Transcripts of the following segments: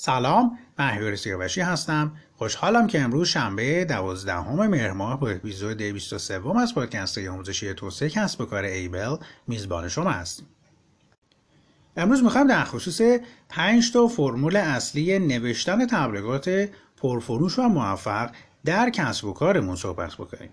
سلام من سیاوشی هستم. خوشحالم که امروز شنبه دوازدهم مهر ماه با اپیزود 23 از پادکست آموزشی توسعه کسب و کار ایبل میزبان شما هستیم امروز می‌خوایم در خصوص 5 تا فرمول اصلی نوشتن تبلیغات پرفروش و موفق در کسب و کارمون صحبت بکنیم.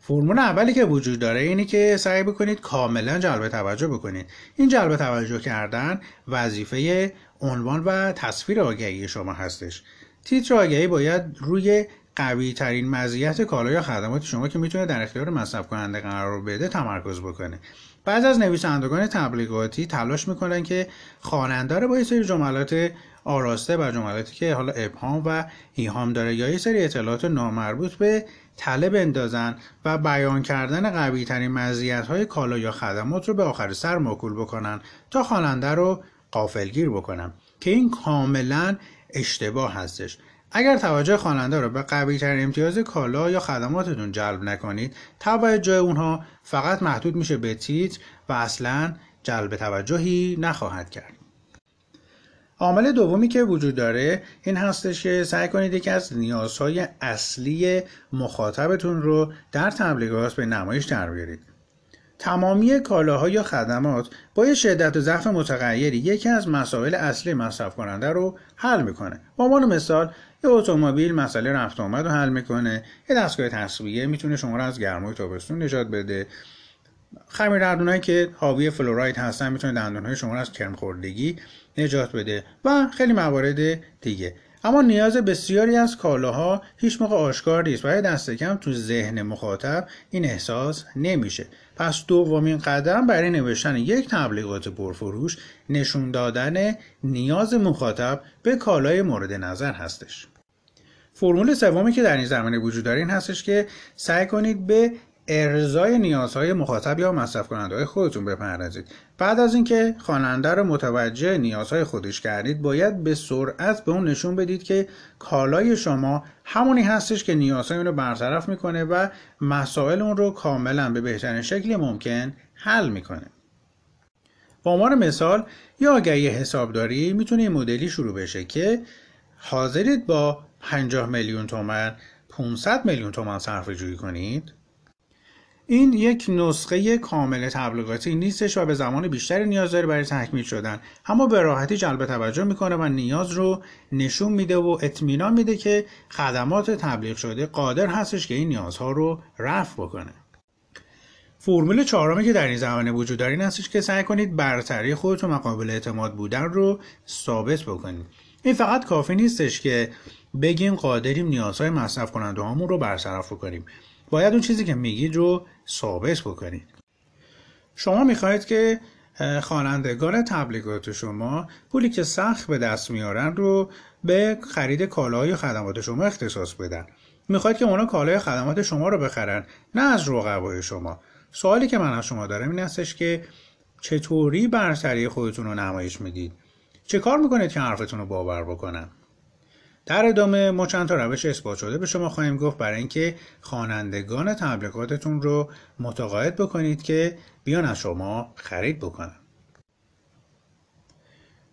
فرمول اولی که وجود داره اینه که سعی بکنید کاملا جلب توجه بکنید. این جلب توجه کردن وظیفه عنوان و تصویر آگهی شما هستش. تیتر آگهی باید روی قوی ترین مزیت کالا یا خدمات شما که می‌تونه در اختیار مصرف کننده قرار بده تمرکز بکنه. بعض از نویسندگان تبلیغاتی تلاش می‌کنن که خواننده رو با یه سری جملات آراسته و جملاتی که حالا ابهام و ایهام داره یا یه سری اطلاعات نامربوط به طلب اندازن و بیان کردن قوی ترین مزیت های کالا یا خدمات رو به آخر سر ماکول بکنن تا خواننده رو قافلگیر بکنن که این کاملا اشتباه هستش. اگر توجه خواننده رو به قوی ترین امتیاز کالا یا خدماتتون جلب نکنید توجه اونها فقط محدود میشه به تیتر و اصلا جلب توجهی نخواهد کرد. عامل دومی که وجود داره این هستش که سعی کنید یکی از نیازهای اصلی مخاطبتون رو در تبلیغات به نمایش در بیارید. تمامی کالاها یا خدمات با یه شدت و ضعف متغیری یکی از مسائل اصلی مصرف کننده رو حل می‌کنه. به عنوان مثال یه اتومبیل مسئله رفت آمد رو حل می‌کنه. یه دستگاه تصویه می‌تونه شما رو از گرمای تابستون نجات بده. خمیر که حاوی فلوراید هستن می‌تونه دندونهای شما رو از کرم خوردگی نجات بده و خیلی موارد دیگه. اما نیاز بسیاری از کالاها هیچ موقع آشکار نیست و دست کم تو ذهن مخاطب این احساس نمیشه. پس دومین قدم برای نوشتن یک تبلیغات پرفروش نشون دادن نیاز مخاطب به کالای مورد نظر هستش. فرمول سومی که در این زمینه وجود داره این هستش که سعی کنید به ارزای نیازهای مخاطب یا مصرف کننده خودتون بپردازید. بعد از اینکه خواننده رو متوجه نیازهای خودش کردید باید به سرعت به اون نشون بدید که کالای شما همونی هستش که نیازهای اون رو برطرف می‌کنه و مسائل اون رو کاملا به بهترین شکل ممکن حل می‌کنه. با عنوان مثال یا آگهی حسابداری می‌تونه این مدلی شروع بشه که حاضرید با 50 میلیون تومن 500 میلیون تومن صرفه جویی کنید این یک نسخه کامل تبلیغاتی نیستش و به زمان بیشتری نیاز داره برای تکمیل شدن. اما به راحتی جلب توجه می‌کنه و نیاز رو نشون میده و اطمینان میده که خدمات تبلیغ شده قادر هستش که این نیازها رو رفع بکنه. فرمول چهارمی که در این زمانه وجود داره این هستش که سعی کنید برتری خودتون مقابل اعتماد بودن رو ثابت بکنید. این فقط کافی نیستش که بگیم قادریم نیازهای مصرف کننده هامون رو برطرف کنیم باید اون چیزی که میگید رو ثابت بکنید. شما می‌خواهید که خوانندگان تبلیغات شما پولی که سخت به دست میارن رو به خرید کالاهای خدمات شما اختصاص بدن. می‌خواید که اونا کالای خدمات شما رو بخرن نه از رقبای شما. سوالی که من از شما دارم این هستش که چطوری برتری خودتون رو نمایش می‌دید؟ چه کار می‌کنید که حرفتون رو باور بکنن؟ در ادامه ما چند تا روش اثبات شده به شما خواهیم گفت برای اینکه خوانندگان تبلیغاتتون رو متقاعد بکنید که بیان از شما خرید بکنن.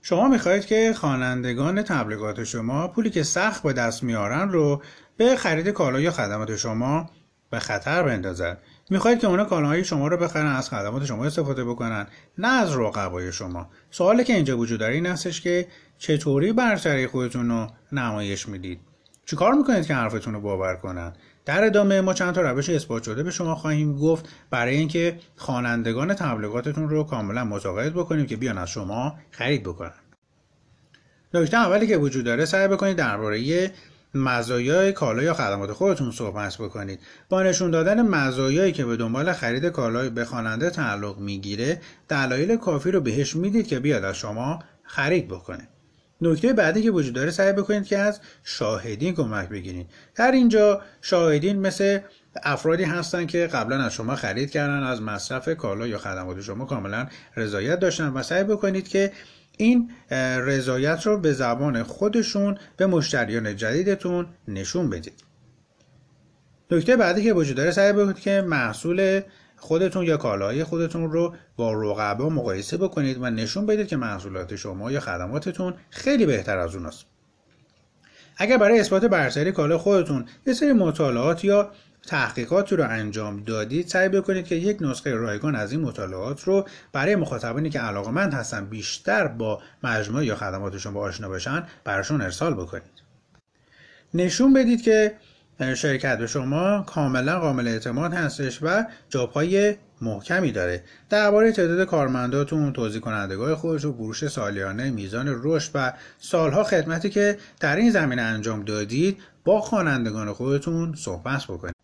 شما می‌خواهید که خوانندگان تبلیغات شما پولی که سخت به دست میارن رو به خرید کالا یا خدمات شما به خطر بندازن. می‌خواهید که اونا کالاهای شما رو بخرن از خدمات شما استفاده بکنن نه از رقبای شما. سوالی که اینجا وجود داره این هستش که چطوری برتری خودتون رو نمایش می‌دید؟ چیکار می‌کنید که حرفتون رو باور کنن؟ در ادامه ما چند تا روش اثبات شده به شما خواهیم گفت برای اینکه خوانندگان تبلیغاتتون رو کاملا متقاعد بکنیم که بیان از شما خرید بکنن. نکته اولی که وجود داره سعی بکنید درباره مزایای کالا یا خدمات خودتون صحبت بکنید. با نشون دادن مزایایی که به دنبال خرید کالای به خواننده تعلق می‌گیره دلایل کافی رو بهش می‌دید که بیاد از شما خرید بکنه. نکته بعدی که وجود داره سعی بکنید که از شاهدین کمک بگیرید. در اینجا شاهدین مثل افرادی هستند که قبلا از شما خرید کردن از مصرف کالا یا خدمات شما کاملا رضایت داشتن و سعی بکنید که این رضایت رو به زبان خودشون به مشتریان جدیدتون نشون بدید. نکته بعدی که وجود داره سعی بکنید که محصول خودتون یا کالاهای خودتون رو با رقبا مقایسه بکنید و نشون بدید که محصولات شما یا خدماتتون خیلی بهتر از اوناست. اگر برای اثبات برتری کالا خودتون یه سری مطالعات یا تحقیقاتی رو انجام دادید سعی بکنید که یک نسخه رایگان از این مطالعات رو برای مخاطبانی که علاقمند هستن بیشتر با مجموعه یا خدماتشون با آشنا بشن براشون ارسال بکنید. نشون بدید که شرکت به شما کاملا قابل اعتماد هستش و جابهای محکمی داره. درباره تعداد کارمنداتون توضیح کنندگاه خودش و فروش سالیانه میزان رشد و سالها خدمتی که در این زمینه انجام دادید با خوانندگان خودتون صحبت بکنید.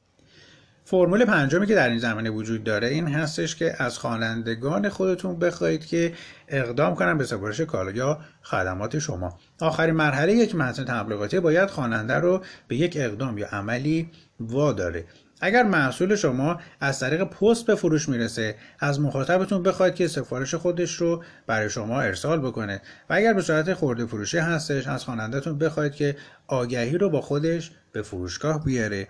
فرمول پنجمی که در این زمینه وجود داره این هستش که از خوانندگان خودتون بخواهید که اقدام کنن به سفارش کالا یا خدمات شما. آخرین مرحله یک متن تبلیغاتی باید خواننده رو به یک اقدام یا عملی واداره. اگر محصول شما از طریق پست به فروش می‌رسه از مخاطبتون بخواید که سفارش خودش رو برای شما ارسال بکنه. و اگر به صورت خورده فروشی هستش از خوانندهتون بخواید که آگهی رو با خودش به فروشگاه بیاره.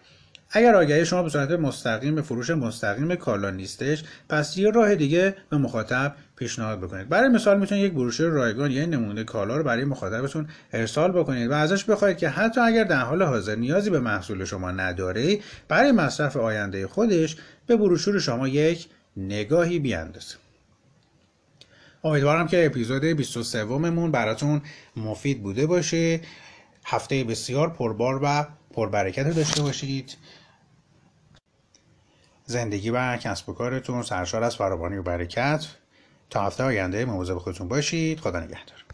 اگر آگهی شما به صورت مستقیم به فروش مستقیم کالا نیستش پس یه راه دیگه به مخاطب پیشنهاد بکنید. برای مثال می‌تونید یک بروشور رایگان یا نمونه کالا رو برای مخاطبتون ارسال بکنید و ازش بخواید که حتی اگر در حال حاضر نیازی به محصول شما نداره برای مصرف آینده خودش به بروشور شما یک نگاهی بیاندازه. امیدوارم که اپیزود 23 مون براتون مفید بوده باشه. هفته بسیار پربار و پربرکت داشته باشید. زندگی و کسب و کارتون سرشار از فراوانی و برکت. تا هفته آینده مواظب خودتون باشید. خدا نگهدار.